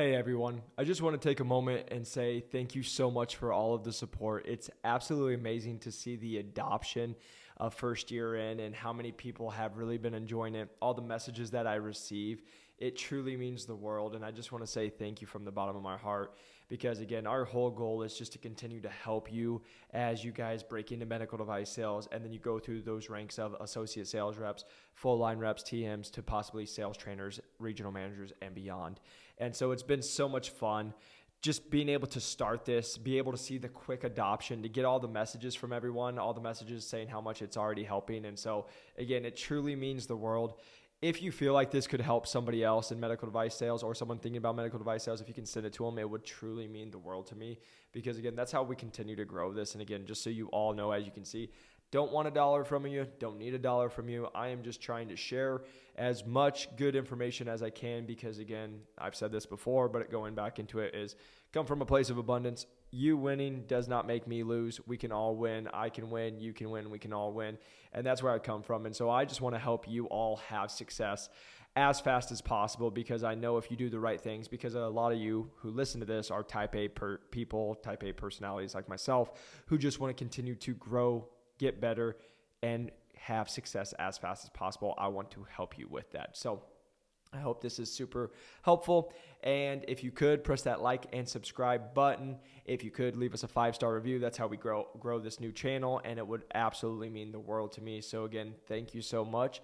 Hey everyone, I just want to take a moment and say thank you so much for all of the support. It's absolutely amazing to see the adoption of first year in and how many people have really been enjoying it. All the messages that I receive, it truly means the world. And I just want to say thank you from the bottom of my heart because, again, our whole goal is just to continue to help you as you guys break into medical device sales and then you go through those ranks of associate sales reps, full line reps, TMs, to possibly sales trainers, regional managers, and beyond. And so it's been so much fun just being able to start this, be able to see the quick adoption, to get all the messages from everyone, all the messages saying how much it's already helping. And so, again, it truly means the world if you feel like this could help somebody else in medical device sales or someone thinking about medical device sales, if you can send it to them, it would truly mean the world to me. Because again, that's how we continue to grow this. And again, just so you all know, as you can see, don't want a dollar from you, don't need a dollar from you. I am just trying to share as much good information as I can because, again, I've said this before, but going back into it is come from a place of abundance you winning does not make me lose. We can all win. I can win. You can win. We can all win. And that's where I come from. And so I just want to help you all have success as fast as possible because I know if you do the right things, because a lot of you who listen to this are type A per- people, type A personalities like myself, who just want to continue to grow, get better, and have success as fast as possible. I want to help you with that. So, I hope this is super helpful. And if you could press that like and subscribe button, if you could leave us a five star review, that's how we grow grow this new channel, and it would absolutely mean the world to me. So again, thank you so much.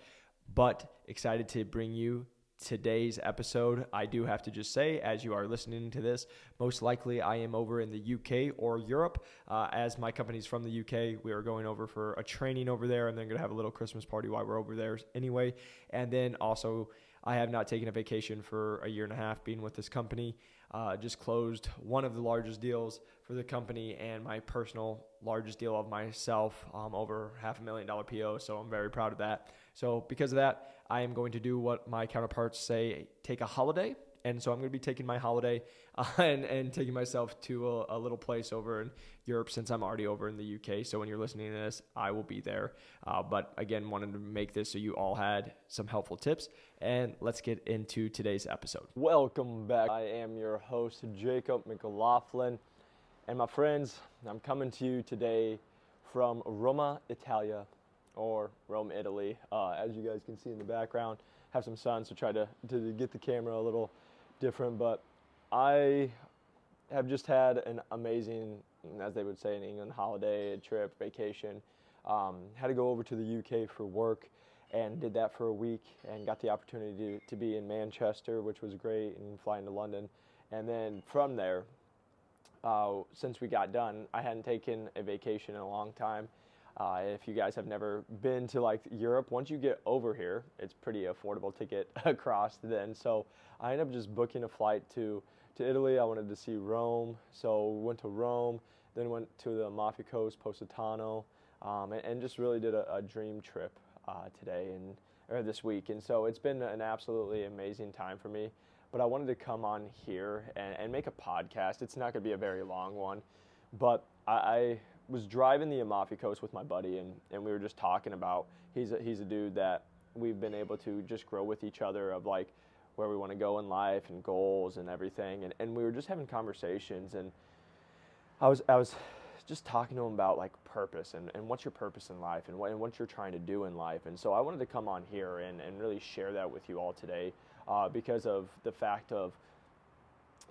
But excited to bring you today's episode. I do have to just say, as you are listening to this, most likely I am over in the UK or Europe. Uh, as my company's from the UK, we are going over for a training over there, and then going to have a little Christmas party while we're over there anyway. And then also I have not taken a vacation for a year and a half being with this company. Uh, just closed one of the largest deals for the company and my personal largest deal of myself, um, over half a million dollar PO. So I'm very proud of that. So because of that, I am going to do what my counterparts say: take a holiday and so I'm going to be taking my holiday uh, and, and taking myself to a, a, little place over in Europe since I'm already over in the UK. So when you're listening to this, I will be there. Uh, but again, wanted to make this so you all had some helpful tips. And let's get into today's episode. Welcome back. I am your host, Jacob McLaughlin. And my friends, I'm coming to you today from Roma, Italia, or Rome, Italy. Uh, as you guys can see in the background, have some sun, so try to, to get the camera a little different, but I have just had an amazing, as they would say in England, holiday, trip, vacation. Um, had to go over to the UK for work and did that for a week and got the opportunity to, to be in Manchester, which was great, and flying to London. And then from there, uh, since we got done, I hadn't taken a vacation in a long time. Uh, if you guys have never been to like Europe, once you get over here, it's pretty affordable to get across then. So I ended up just booking a flight to, to Italy. I wanted to see Rome. So went to Rome, then went to the Amalfi Coast, Positano, um, and, and, just really did a, a dream trip uh, today and or this week. And so it's been an absolutely amazing time for me. But I wanted to come on here and, and make a podcast. It's not going to be a very long one, but I, I was driving the Amalfi Coast with my buddy, and, and we were just talking about he's a, he's a dude that we've been able to just grow with each other of like where we want to go in life and goals and everything, and, and we were just having conversations, and I was I was just talking to him about like purpose and, and what's your purpose in life and what, and what you're trying to do in life. And so I wanted to come on here and, and really share that with you all today uh, because of the fact of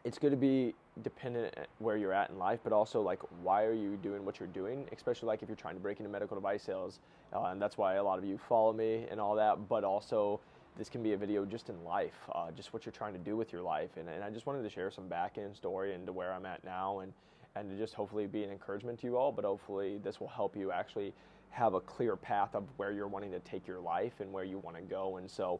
it's going to be dependent where you're at in life, but also like why are you doing what you're doing, especially like if you're trying to break into medical device sales, uh, and that's why a lot of you follow me and all that. But also, this can be a video just in life, uh, just what you're trying to do with your life, and, and I just wanted to share some back end story into where I'm at now, and and to just hopefully be an encouragement to you all. But hopefully, this will help you actually have a clear path of where you're wanting to take your life and where you want to go, and so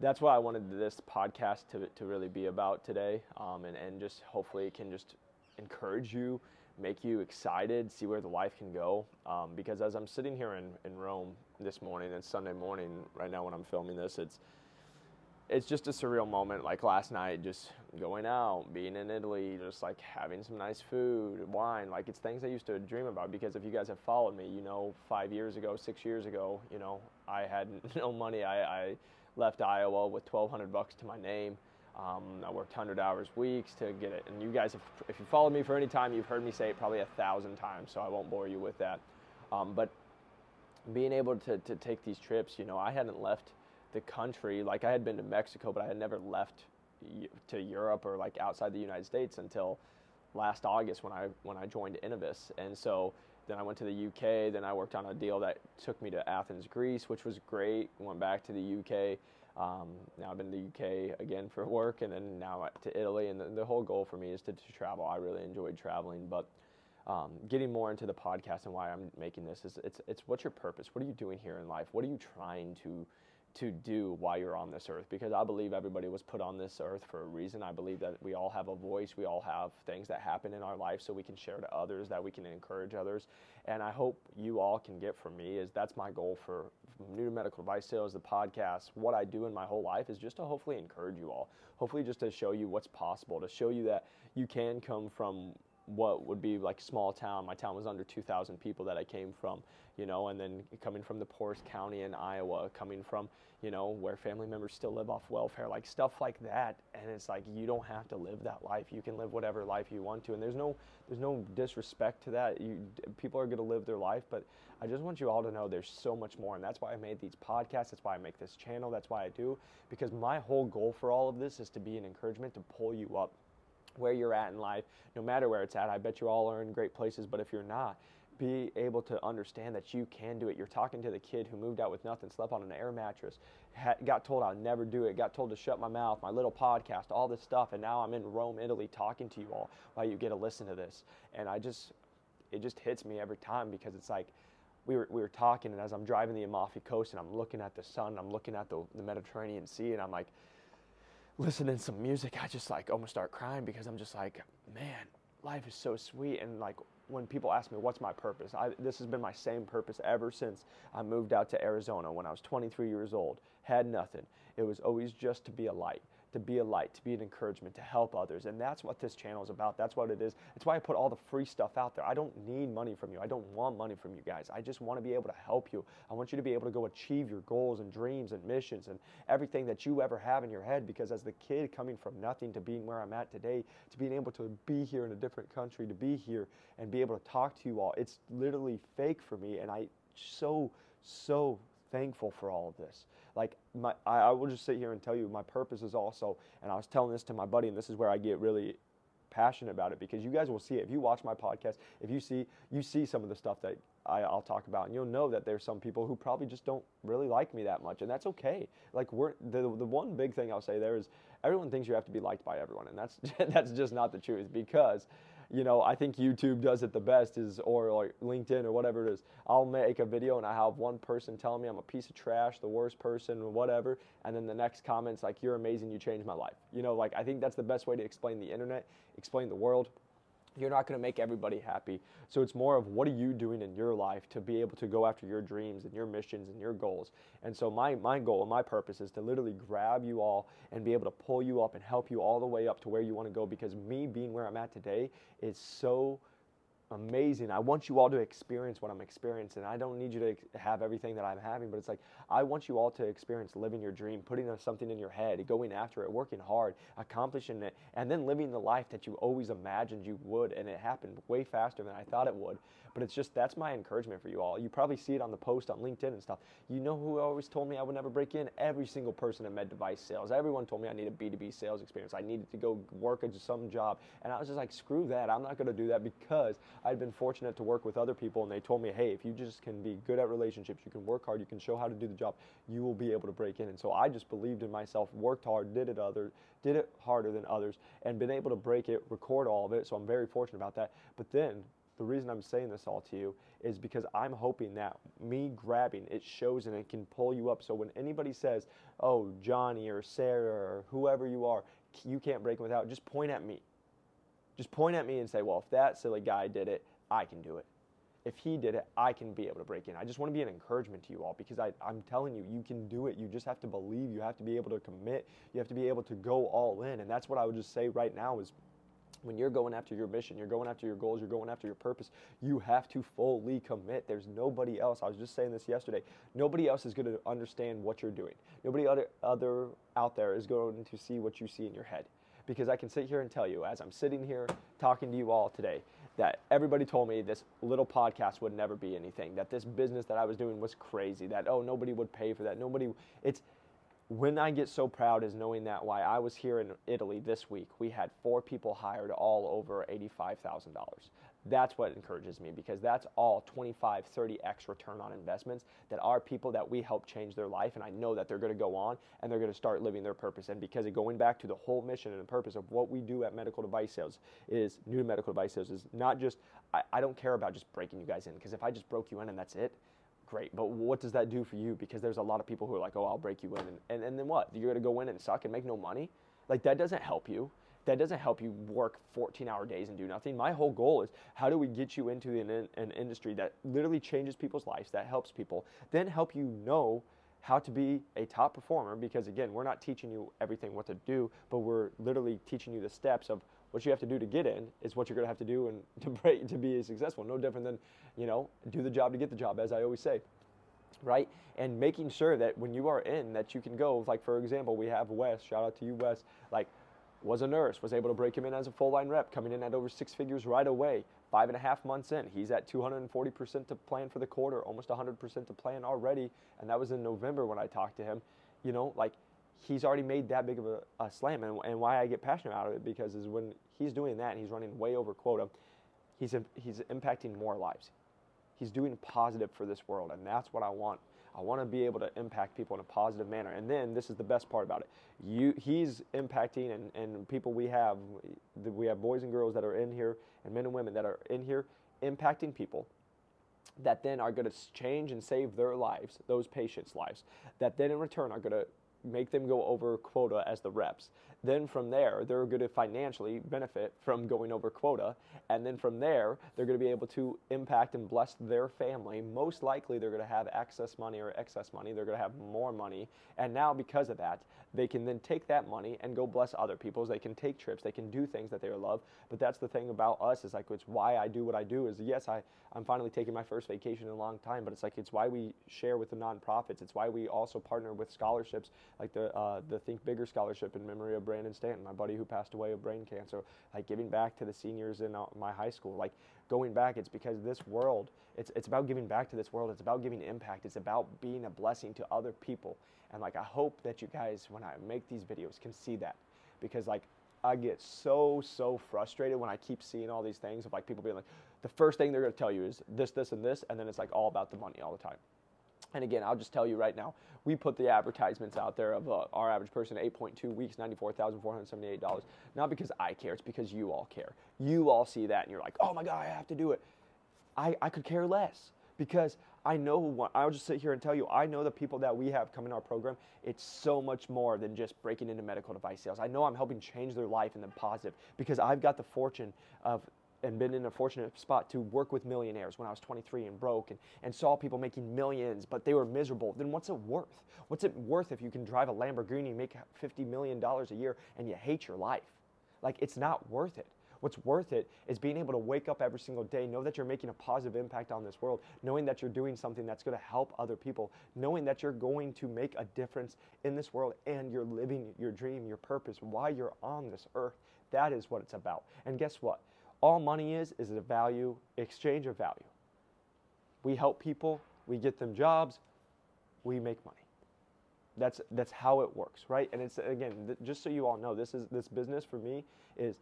that's what I wanted this podcast to, to really be about today. Um, and, and just hopefully it can just encourage you, make you excited, see where the life can go. Um, because as I'm sitting here in, in Rome this morning, it's Sunday morning right now when I'm filming this, it's, it's just a surreal moment. Like last night, just going out, being in Italy, just like having some nice food, wine. Like it's things I used to dream about. Because if you guys have followed me, you know, five years ago, six years ago, you know, I had no money. I, I left Iowa with 1,200 bucks to my name. Um, I worked 100 hours weeks to get it. And you guys, if, if you followed me for any time, you've heard me say it probably a thousand times, so I won't bore you with that. Um, but being able to, to take these trips, you know, I hadn't left the country. Like I had been to Mexico, but I had never left to Europe or like outside the United States until last August when I when I joined Inovus. And so then I went to the UK. Then I worked on a deal that took me to Athens, Greece, which was great. Went back to the UK. Um, now I've been to the UK again for work, and then now to Italy. And the, the whole goal for me is to, to, travel. I really enjoyed traveling, but um, getting more into the podcast and why I'm making this is it's it's what's your purpose? What are you doing here in life? What are you trying to to do while you're on this earth because I believe everybody was put on this earth for a reason. I believe that we all have a voice, we all have things that happen in our life so we can share to others, that we can encourage others. And I hope you all can get from me is that's my goal for new medical device sales, the podcast, what I do in my whole life is just to hopefully encourage you all. Hopefully just to show you what's possible, to show you that you can come from what would be like small town. My town was under 2,000 people that I came from, you know, and then coming from the poorest county in Iowa, coming from, you know, where family members still live off welfare, like stuff like that. And it's like you don't have to live that life. You can live whatever life you want to, and there's no there's no disrespect to that. You people are going to live their life, but I just want you all to know there's so much more, and that's why I made these podcasts. That's why I make this channel. That's why I do because my whole goal for all of this is to be an encouragement to pull you up where you're at in life, no matter where it's at. I bet you all are in great places, but if you're not, be able to understand that you can do it. You're talking to the kid who moved out with nothing, slept on an air mattress, got told I'd never do it, got told to shut my mouth, my little podcast, all this stuff, and now I'm in Rome, Italy, talking to you all while you get to listen to this. And I just, it just hits me every time because it's like, we were, we were talking, and as I'm driving the Amalfi Coast and I'm looking at the sun, I'm looking at the, the Mediterranean Sea, and I'm like, listening to some music, I just like almost start crying because I'm just like, man, life is so sweet. And like when people ask me what's my purpose, I, this has been my same purpose ever since I moved out to Arizona when I was 23 years old. Had nothing. It was always just to be a light to be a light, to be an encouragement, to help others. And that's what this channel is about. That's what it is. It's why I put all the free stuff out there. I don't need money from you. I don't want money from you guys. I just want to be able to help you. I want you to be able to go achieve your goals and dreams and missions and everything that you ever have in your head. Because as the kid coming from nothing to being where I'm at today, to being able to be here in a different country, to be here and be able to talk to you all, it's literally fake for me. And I so, so thankful for all of this. Like my, I, I will just sit here and tell you my purpose is also, and I was telling this to my buddy, and this is where I get really passionate about it because you guys will see it. If you watch my podcast, if you see you see some of the stuff that I, will talk about, and you'll know that there's some people who probably just don't really like me that much, and that's okay. Like we're the the one big thing I'll say there is everyone thinks you have to be liked by everyone, and that's that's just not the truth because you know, I think YouTube does it the best is, or like LinkedIn or whatever it is. I'll make a video and I have one person telling me I'm a piece of trash, the worst person, whatever, and then the next comment's like, "You're amazing, you changed my life." You know, like I think that's the best way to explain the internet, explain the world you're not going to make everybody happy. So it's more of what are you doing in your life to be able to go after your dreams and your missions and your goals. And so my my goal and my purpose is to literally grab you all and be able to pull you up and help you all the way up to where you want to go because me being where I'm at today is so amazing. I want you all to experience what I'm experiencing. I don't need you to have everything that I'm having, but it's like I want you all to experience living your dream, putting something in your head, going after it, working hard, accomplishing it, and then living the life that you always imagined you would. And it happened way faster than I thought it would. But it's just that's my encouragement for you all. You probably see it on the post on LinkedIn and stuff. You know who always told me I would never break in? Every single person in med device sales. Everyone told me I need a B2B sales experience. I needed to go work at some job. And I was just like, screw that. I'm not going to do that because I'd been fortunate to work with other people and they told me, hey, if you just can be good at relationships, you can work hard, you can show how to do the job, you will be able to break in. And so I just believed in myself, worked hard, did it other, did it harder than others, and been able to break it, record all of it. So I'm very fortunate about that. But then the reason I'm saying this all to you is because I'm hoping that me grabbing it shows and it can pull you up. So when anybody says, "Oh, Johnny or Sarah or whoever you are, you can't break without," just point at me. Just point at me and say, "Well, if that silly guy did it, I can do it." If he did it, I can be able to break in. I just want to be an encouragement to you all because I, I'm telling you, you can do it. You just have to believe. You have to be able to commit. You have to be able to go all in. And that's what I would just say right now is when you're going after your mission, you're going after your goals, you're going after your purpose, you have to fully commit. There's nobody else. I was just saying this yesterday. Nobody else is going to understand what you're doing. Nobody other, other out there is going to see what you see in your head. Because I can sit here and tell you, as I'm sitting here talking to you all today, that everybody told me this little podcast would never be anything, that this business that I was doing was crazy, that, oh, nobody would pay for that. Nobody, it's, when I get so proud is knowing that why I was here in Italy this week, we had four people hired all over $85,000. That's what encourages me because that's all 25, 30x return on investments that are people that we help change their life. And I know that they're going to go on and they're going to start living their purpose. And because of going back to the whole mission and the purpose of what we do at medical device sales is new to medical device sales is not just, I, I don't care about just breaking you guys in because if I just broke you in and that's it, great. But what does that do for you? Because there's a lot of people who are like, oh, I'll break you in. And, and, and then what? You're going to go in and suck and make no money? Like, that doesn't help you. That doesn't help you work 14 hour days and do nothing. My whole goal is how do we get you into an, an industry that literally changes people's lives, that helps people, then help you know how to be a top performer because again we're not teaching you everything what to do but we're literally teaching you the steps of what you have to do to get in is what you're going to have to do and to break to be successful. No different than, you know, do the job to get the job, as I always say, right? And making sure that when you are in, that you can go. Like for example, we have Wes. Shout out to you, Wes. Like was a nurse, was able to break him in as a full line rep, coming in at over six figures right away. Five and a half months in, he's at 240% to plan for the quarter, almost 100% to plan already, and that was in November when I talked to him. You know, like he's already made that big of a, a slam. And, and, why I get passionate about it because is when he's doing that and he's running way over quota, he's, he's impacting more lives. He's doing positive for this world, and that's what I want. I want to be able to impact people in a positive manner. And then this is the best part about it. You, he's impacting, and, and people we have, we have boys and girls that are in here, and men and women that are in here, impacting people that then are going to change and save their lives, those patients' lives, that then in return are going to make them go over quota as the reps. Then from there, they're going to financially benefit from going over quota. And then from there, they're going to be able to impact and bless their family. Most likely, they're going to have excess money or excess money. They're going to have more money. And now, because of that, they can then take that money and go bless other people's. They can take trips. They can do things that they love. But that's the thing about us is like, it's why I do what I do is yes, I, I'm finally taking my first vacation in a long time, but it's like, it's why we share with the nonprofits. It's why we also partner with scholarships like the, uh, the Think Bigger Scholarship in memory of Brandon Stanton, my buddy who passed away of brain cancer, like giving back to the seniors in uh, my high school, like going back. It's because this world, it's, it's about giving back to this world. It's about giving impact. It's about being a blessing to other people. And like, I hope that you guys, when I make these videos, can see that because like, I get so, so frustrated when I keep seeing all these things of like people being like, the first thing they're to tell you is this, this, and this, and then it's like all about the money all the time. And again, I'll just tell you right now, we put the advertisements out there of uh, our average person 8.2 weeks, $94,478. Not because I care, it's because you all care. You all see that and you're like, oh my God, I have to do it. I, I could care less because I know what, I'll just sit here and tell you, I know the people that we have come in our program, it's so much more than just breaking into medical device sales. I know I'm helping change their life in the positive because I've got the fortune of and been in a fortunate spot to work with millionaires when I was 23 and broke and, and saw people making millions, but they were miserable, then what's it worth? What's it worth if you can drive a Lamborghini make $50 million a year and you hate your life? Like, it's not worth it. What's worth it is being able to wake up every single day, know that you're making a positive impact on this world, knowing that you're doing something that's going to help other people, knowing that you're going to make a difference in this world and you're living your dream, your purpose, why you're on this earth. That is what it's about. And guess what? All money is is a value, exchange of value. We help people, we get them jobs, we make money. That's that's how it works, right? And it's again, th- just so you all know, this is this business for me is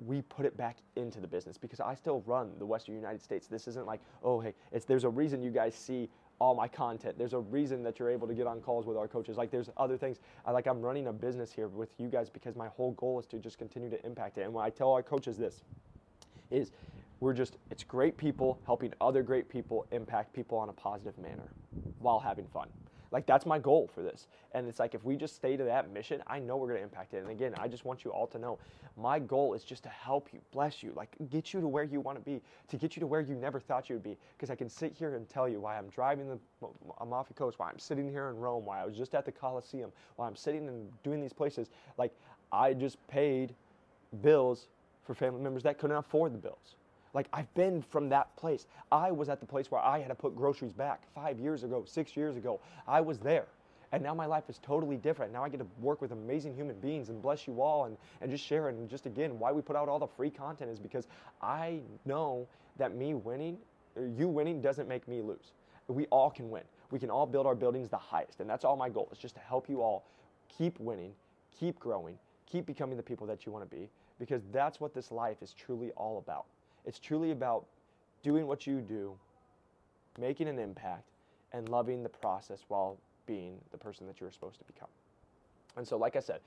we put it back into the business because I still run the Western United States. This isn't like, oh hey, it's there's a reason you guys see all my content. There's a reason that you're able to get on calls with our coaches. Like there's other things. I like I'm running a business here with you guys because my whole goal is to just continue to impact it. And when I tell our coaches this is we're just it's great people helping other great people impact people on a positive manner while having fun. Like that's my goal for this. And it's like if we just stay to that mission, I know we're going to impact it. And again, I just want you all to know my goal is just to help you, bless you, like get you to where you want to be, to get you to where you never thought you would be. Because I can sit here and tell you why I'm driving the Amalfi Coast, why I'm sitting here in Rome, why I was just at the Coliseum, why I'm sitting and doing these places. Like I just paid bills for family members that couldn't afford the bills. Like I've been from that place. I was at the place where I had to put groceries back five years ago, six years ago. I was there. And now my life is totally different. Now I get to work with amazing human beings and bless you all and, and just share. And just again, why we put out all the free content is because I know that me winning, you winning, doesn't make me lose. We all can win. We can all build our buildings the highest. And that's all my goal is just to help you all keep winning, keep growing, keep becoming the people that you want to be because that's what this life is truly all about. It's truly about doing what you do, making an impact, and loving the process while being the person that you're supposed to become. And so, like I said,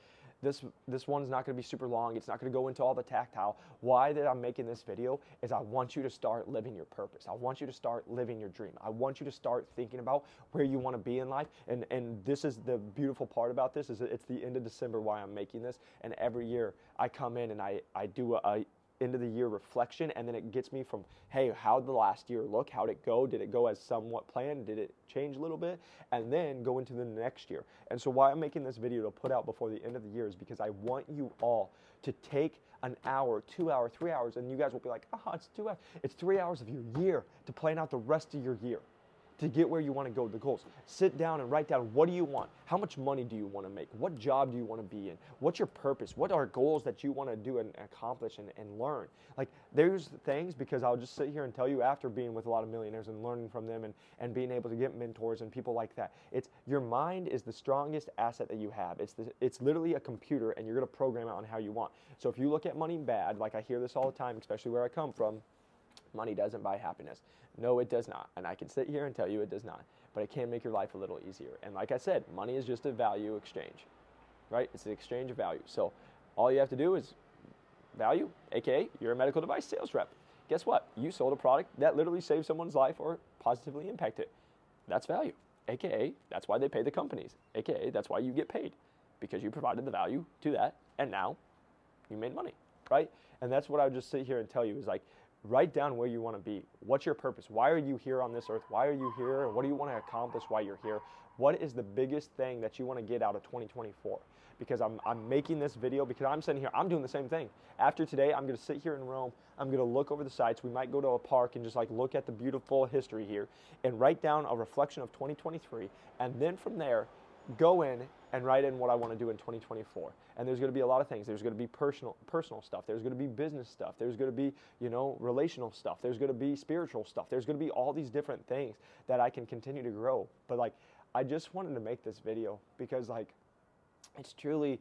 this this one's not going to be super long. It's not going to go into all the tactile. Why that I'm making this video is I want you to start living your purpose. I want you to start living your dream. I want you to start thinking about where you want to be in life. And and this is the beautiful part about this is it's the end of December why I'm making this. And every year I come in and I I do a, end of the year reflection and then it gets me from hey how'd the last year look? How'd it go? Did it go as somewhat planned? Did it change a little bit? And then go into the next year. And so why i'm making this video to put out before the end of the year is because i want you all to take an hour two hour three hours and you guys will be like oh it's two hours it's three hours of your year to plan out the rest of your year to get where you want to go, the goals. Sit down and write down what do you want? How much money do you want to make? What job do you want to be in? What's your purpose? What are goals that you want to do and accomplish and, and learn? Like there's things because I'll just sit here and tell you after being with a lot of millionaires and learning from them and, and being able to get mentors and people like that. It's your mind is the strongest asset that you have. It's the, it's literally a computer and you're to program it on how you want. So if you look at money bad, like I hear this all the time, especially where I come from, money doesn't buy happiness. No, it does not. And I can sit here and tell you it does not. But it can make your life a little easier. And like I said, money is just a value exchange, right? It's an exchange of value. So all you have to do is value, aka you're a medical device sales rep. Guess what? You sold a product that literally saved someone's life or positively impacted. That's value, aka that's why they pay the companies, aka that's why you get paid because you provided the value to that and now you made money, right? And that's what I would just sit here and tell you is like write down where you want to be. What's your purpose? Why are you here on this earth? Why are you here? And what do you want to accomplish while you're here? What is the biggest thing that you want to get out of 2024? Because I'm, I'm making this video because I'm sitting here, I'm doing the same thing. After today, I'm going to sit here in Rome. I'm going to look over the sites. We might go to a park and just like look at the beautiful history here and write down a reflection of 2023. And then from there, go in and write in what I want to do in 2024. And there's going to be a lot of things. There's going to be personal personal stuff. There's going to be business stuff. There's going to be, you know, relational stuff. There's going to be spiritual stuff. There's going to be all these different things that I can continue to grow. But like I just wanted to make this video because like it's truly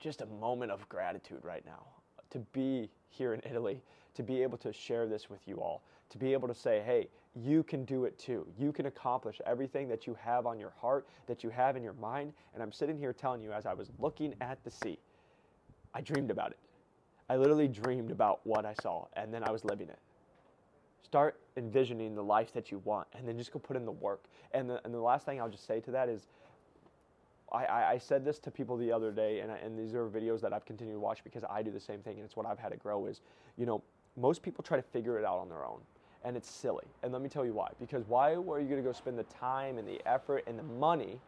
just a moment of gratitude right now to be here in Italy, to be able to share this with you all, to be able to say, hey, you can do it too. You can accomplish everything that you have on your heart, that you have in your mind. And I'm sitting here telling you as I was looking at the sea, I dreamed about it. I literally dreamed about what I saw, and then I was living it. Start envisioning the life that you want, and then just go put in the work. And the, and the last thing I'll just say to that is, I, I, said this to people the other day, and, I, and these are videos that I've continued to watch because I do the same thing, and it's what I've had to grow. Is you know, most people try to figure it out on their own and it's silly. And let me tell you why. Because why are you going to go spend the time and the effort and the money?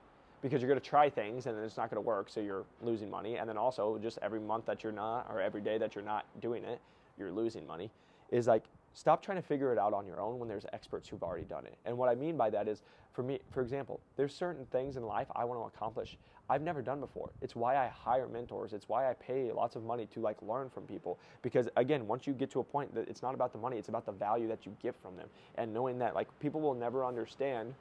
Because you're going to try things and it's not going to work, so you're losing money. And then also, just every month that you're not, or every day that you're not doing it, you're losing money. Is like stop trying to figure it out on your own when there's experts who've already done it. And what I mean by that is, for me, for example, there's certain things in life I want to accomplish I've never done before. It's why I hire mentors. It's why I pay lots of money to like learn from people. Because again, once you get to a point that it's not about the money, it's about the value that you get from them. And knowing that like people will never understand.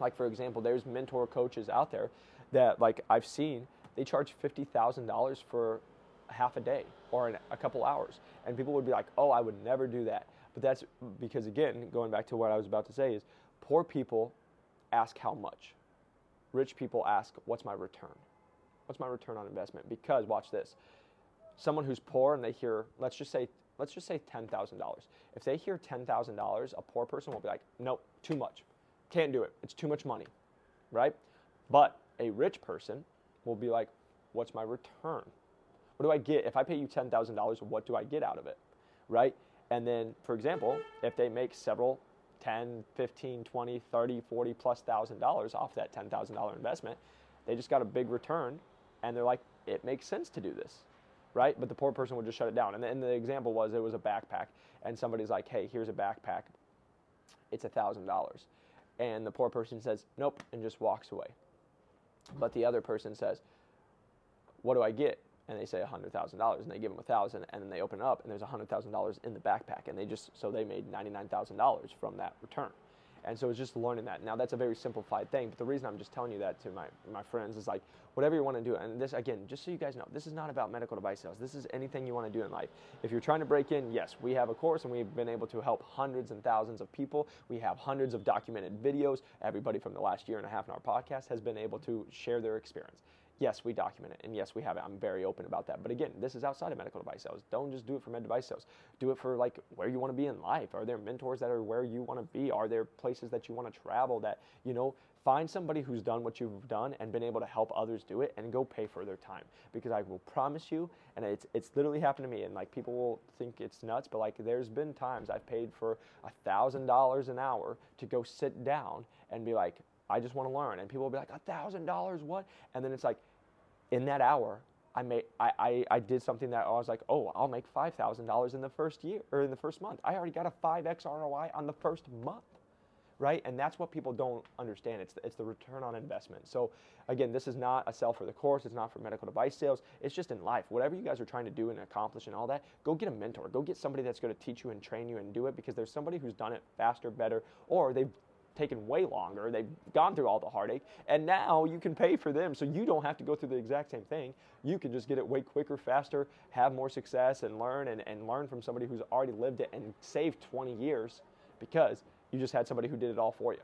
Like for example, there's mentor coaches out there that like I've seen they charge fifty thousand dollars for half a day or a couple hours, and people would be like, "Oh, I would never do that." But that's because again, going back to what I was about to say is, poor people ask how much rich people ask, What's my return? What's my return on investment? Because, watch this. Someone who's poor and they hear, let's just say, let's just say $10,000. If they hear $10,000, a poor person will be like, Nope, too much. Can't do it. It's too much money, right? But a rich person will be like, What's my return? What do I get? If I pay you $10,000, what do I get out of it, right? And then, for example, if they make several 10, 15, 20, 30, 40 plus thousand dollars off that $10,000 investment. They just got a big return and they're like, it makes sense to do this, right? But the poor person would just shut it down. And the, and the example was it was a backpack, and somebody's like, hey, here's a backpack. It's a thousand dollars, and the poor person says, nope, and just walks away. But the other person says, what do I get? And they say hundred thousand dollars, and they give them a thousand, and then they open it up, and there's hundred thousand dollars in the backpack, and they just so they made ninety nine thousand dollars from that return. And so it's just learning that. Now that's a very simplified thing, but the reason I'm just telling you that to my, my friends is like whatever you want to do. And this again, just so you guys know, this is not about medical device sales. This is anything you want to do in life. If you're trying to break in, yes, we have a course and we've been able to help hundreds and thousands of people. We have hundreds of documented videos. Everybody from the last year and a half in our podcast has been able to share their experience yes, we document it, and yes, we have it. I'm very open about that. But again, this is outside of medical device sales. Don't just do it for med device sales. Do it for like where you want to be in life. Are there mentors that are where you want to be? Are there places that you want to travel that you know? Find somebody who's done what you've done and been able to help others do it, and go pay for their time. Because I will promise you, and it's it's literally happened to me. And like people will think it's nuts, but like there's been times I've paid for a thousand dollars an hour to go sit down and be like, I just want to learn. And people will be like, a thousand dollars, what? And then it's like, in that hour, I made I, I, I did something that I was like, oh, I'll make five thousand dollars in the first year or in the first month. I already got a five x ROI on the first month, right? And that's what people don't understand. It's the, it's the return on investment. So again, this is not a sell for the course. It's not for medical device sales. It's just in life. Whatever you guys are trying to do and accomplish and all that, go get a mentor. Go get somebody that's going to teach you and train you and do it because there's somebody who's done it faster, better, or they've taken way longer. They've gone through all the heartache, and now you can pay for them, so you don't have to go through the exact same thing. You can just get it way quicker, faster, have more success, and learn and, and learn from somebody who's already lived it and saved 20 years because you just had somebody who did it all for you.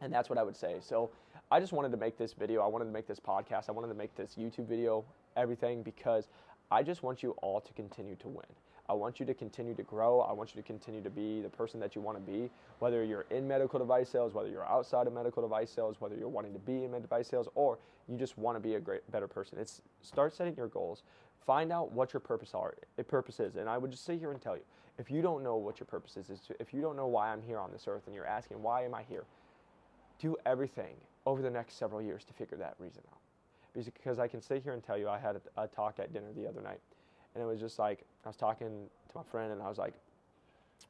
And that's what I would say. So I just wanted to make this video. I wanted to make this podcast. I wanted to make this YouTube video, everything, because I just want you all to continue to win. I want you to continue to grow. I want you to continue to be the person that you want to be, whether you're in medical device sales, whether you're outside of medical device sales, whether you're wanting to be in med device sales, or you just want to be a great, better person. It's start setting your goals. Find out what your purpose are, eh, purpose is, and I would just sit here and tell you, if you don't know what your purpose is, if you don't know why I'm here on this earth, and you're asking why am I here, do everything over the next several years to figure that reason out. Because I can sit here and tell you, I had a talk at dinner the other night and it was just like I was talking to my friend, and I was like,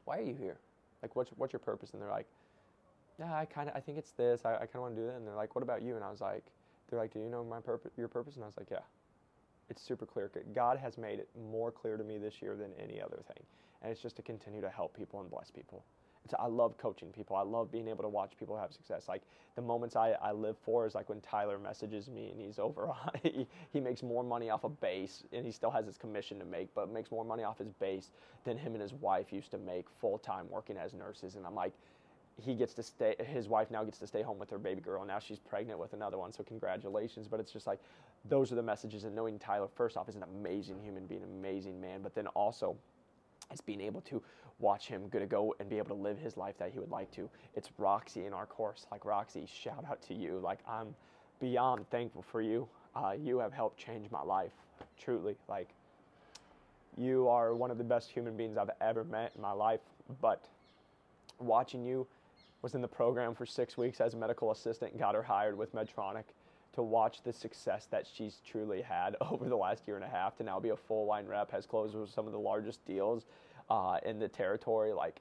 "Why are you here? Like, what's what's your purpose?" And they're like, "Yeah, I kind of I think it's this. I, I kind of want to do that." And they're like, "What about you?" And I was like, "They're like, do you know my purpose? Your purpose?" And I was like, "Yeah." It's super clear. God has made it more clear to me this year than any other thing, and it's just to continue to help people and bless people. I love coaching people. I love being able to watch people have success. Like the moments I, I live for is like when Tyler messages me and he's over, he, he makes more money off a of base and he still has his commission to make, but makes more money off his base than him and his wife used to make full time working as nurses. And I'm like, he gets to stay, his wife now gets to stay home with her baby girl. Now she's pregnant with another one. So congratulations. But it's just like, those are the messages. And knowing Tyler, first off, is an amazing human being, amazing man, but then also, is being able to watch him gonna go and be able to live his life that he would like to. It's Roxy in our course. Like Roxy, shout out to you. Like I'm beyond thankful for you. Uh, you have helped change my life, truly. Like you are one of the best human beings I've ever met in my life. But watching you was in the program for six weeks as a medical assistant, got her hired with Medtronic to watch the success that she's truly had over the last year and a half to now be a full line rep, has closed with some of the largest deals uh, in the territory. Like,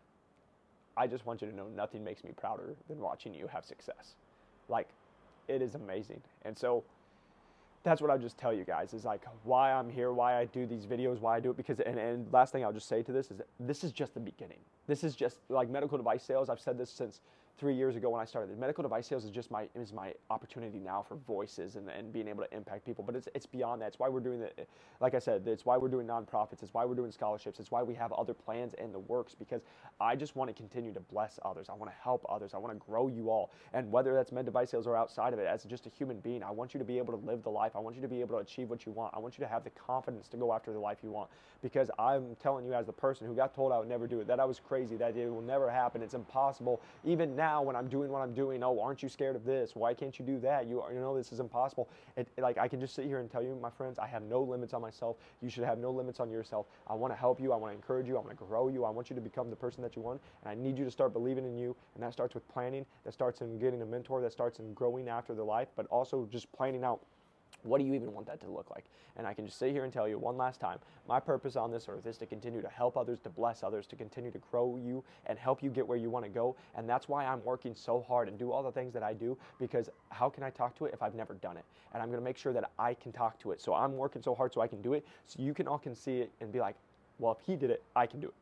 I just want you to know nothing makes me prouder than watching you have success. Like, it is amazing. And so, that's what I'll just tell you guys is like why I'm here, why I do these videos, why I do it. Because, and, and last thing I'll just say to this is this is just the beginning. This is just like medical device sales. I've said this since three years ago when I started. Medical device sales is just my is my opportunity now for mm-hmm. voices and, and being able to impact people. But it's it's beyond that. It's why we're doing it. Like I said, it's why we're doing nonprofits. It's why we're doing scholarships. It's why we have other plans in the works because I just want to continue to bless others. I want to help others. I want to grow you all. And whether that's med device sales or outside of it, as just a human being, I want you to be able to live the life. I want you to be able to achieve what you want. I want you to have the confidence to go after the life you want. Because I'm telling you, as the person who got told I would never do it, that I was crazy, that it will never happen. It's impossible. Even now, when I'm doing what I'm doing. Oh, aren't you scared of this? Why can't you do that? You, you know, this is impossible. It, like, I can just sit here and tell you, my friends, I have no limits on myself. You should have no limits on yourself. I want to help you. I want to encourage you. I want to grow you. I want you to become the person that you want. And I need you to start believing in you. And that starts with planning. That starts in getting a mentor. That starts in growing after the life, but also just planning out What do you even want that to look like? And I can just sit here and tell you one last time my purpose on this earth is to continue to help others, to bless others, to continue to grow you and help you get where you want to go. And that's why I'm working so hard and do all the things that I do because how can I talk to it if I've never done it? And I'm going to make sure that I can talk to it. So I'm working so hard so I can do it so you can all can see it and be like, well, if he did it, I can do it.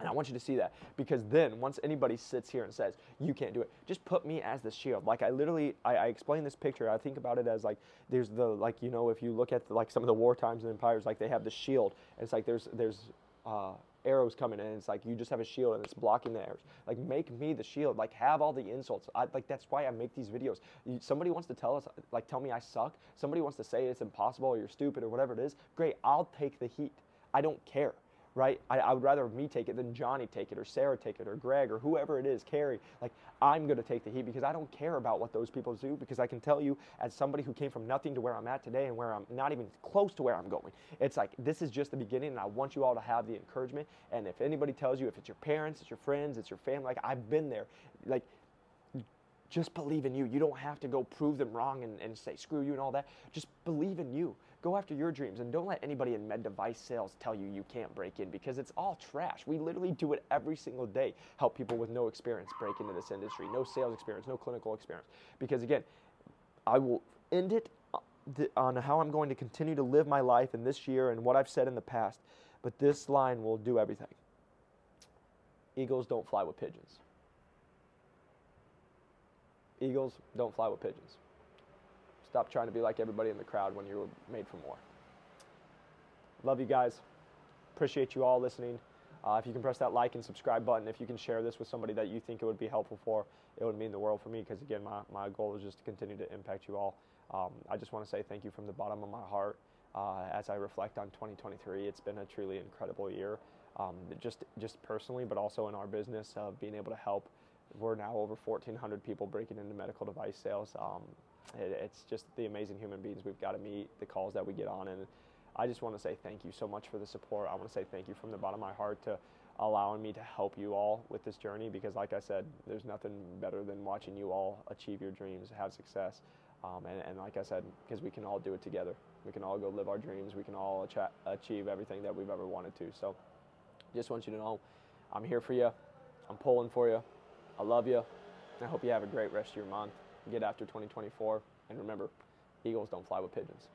And I want you to see that because then once anybody sits here and says, you can't do it, just put me as the shield. Like I literally, I, I explain this picture. I think about it as like, there's the, like, you know, if you look at the, like some of the war times and empires, like they have the shield. And it's like there's, there's, uh, arrows coming in. It's like you just have a shield and it's blocking the arrows. Like make me the shield. Like have all the insults. I, like that's why I make these videos. You, somebody wants to tell us, like tell me I suck. Somebody wants to say it's impossible or you're stupid or whatever it is. Great, I'll take the heat. I don't care right? I, I, would rather me take it than Johnny take it or Sarah take it or Greg or whoever it is, Carrie. Like, I'm going to take the heat because I don't care about what those people do because I can tell you, as somebody who came from nothing to where I'm at today and where I'm not even close to where I'm going, it's like this is just the beginning and I want you all to have the encouragement. And if anybody tells you, if it's your parents, it's your friends, it's your family, like I've been there, like, just believe in you. You don't have to go prove them wrong and, and say screw you and all that. Just believe in you. Go after your dreams and don't let anybody in med device sales tell you you can't break in because it's all trash. We literally do it every single day. Help people with no experience break into this industry, no sales experience, no clinical experience. Because again, I will end it uh, on how I'm going to continue to live my life in this year and what I've said in the past, but this line will do everything. Eagles don't fly with pigeons. Eagles don't fly with pigeons. Stop trying to be like everybody in the crowd when you were made for more. Love you guys. Appreciate you all listening. Uh, if you can press that like and subscribe button, if you can share this with somebody that you think it would be helpful for, it would mean the world for me because, again, my, my goal is just to continue to impact you all. Um, I just want to say thank you from the bottom of my heart uh, as I reflect on 2023. It's been a truly incredible year, um, just, just personally, but also in our business of being able to help. We're now over 1,400 people breaking into medical device sales. Um, it, it's just the amazing human beings we've got to meet, the calls that we get on, and I just want to say thank you so much for the support. I want to say thank you from the bottom of my heart to allowing me to help you all with this journey because, like I said, there's nothing better than watching you all achieve your dreams, have success. Um, and, and, like I said, because we can all do it together. We can all go live our dreams. We can all achieve everything that we've ever wanted to. So just want you to know I'm here for you. I'm pulling for you. I love you. I hope you have a great rest of your month get after 2024. And remember, Eagles don't fly with pigeons.